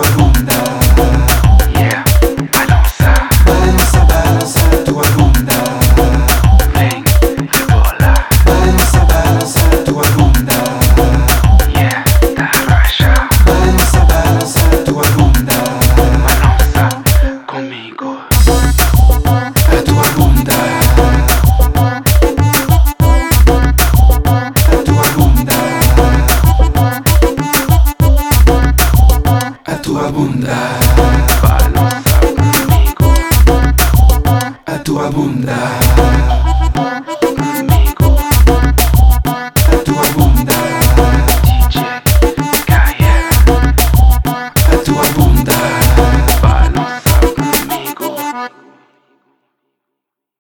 to bunda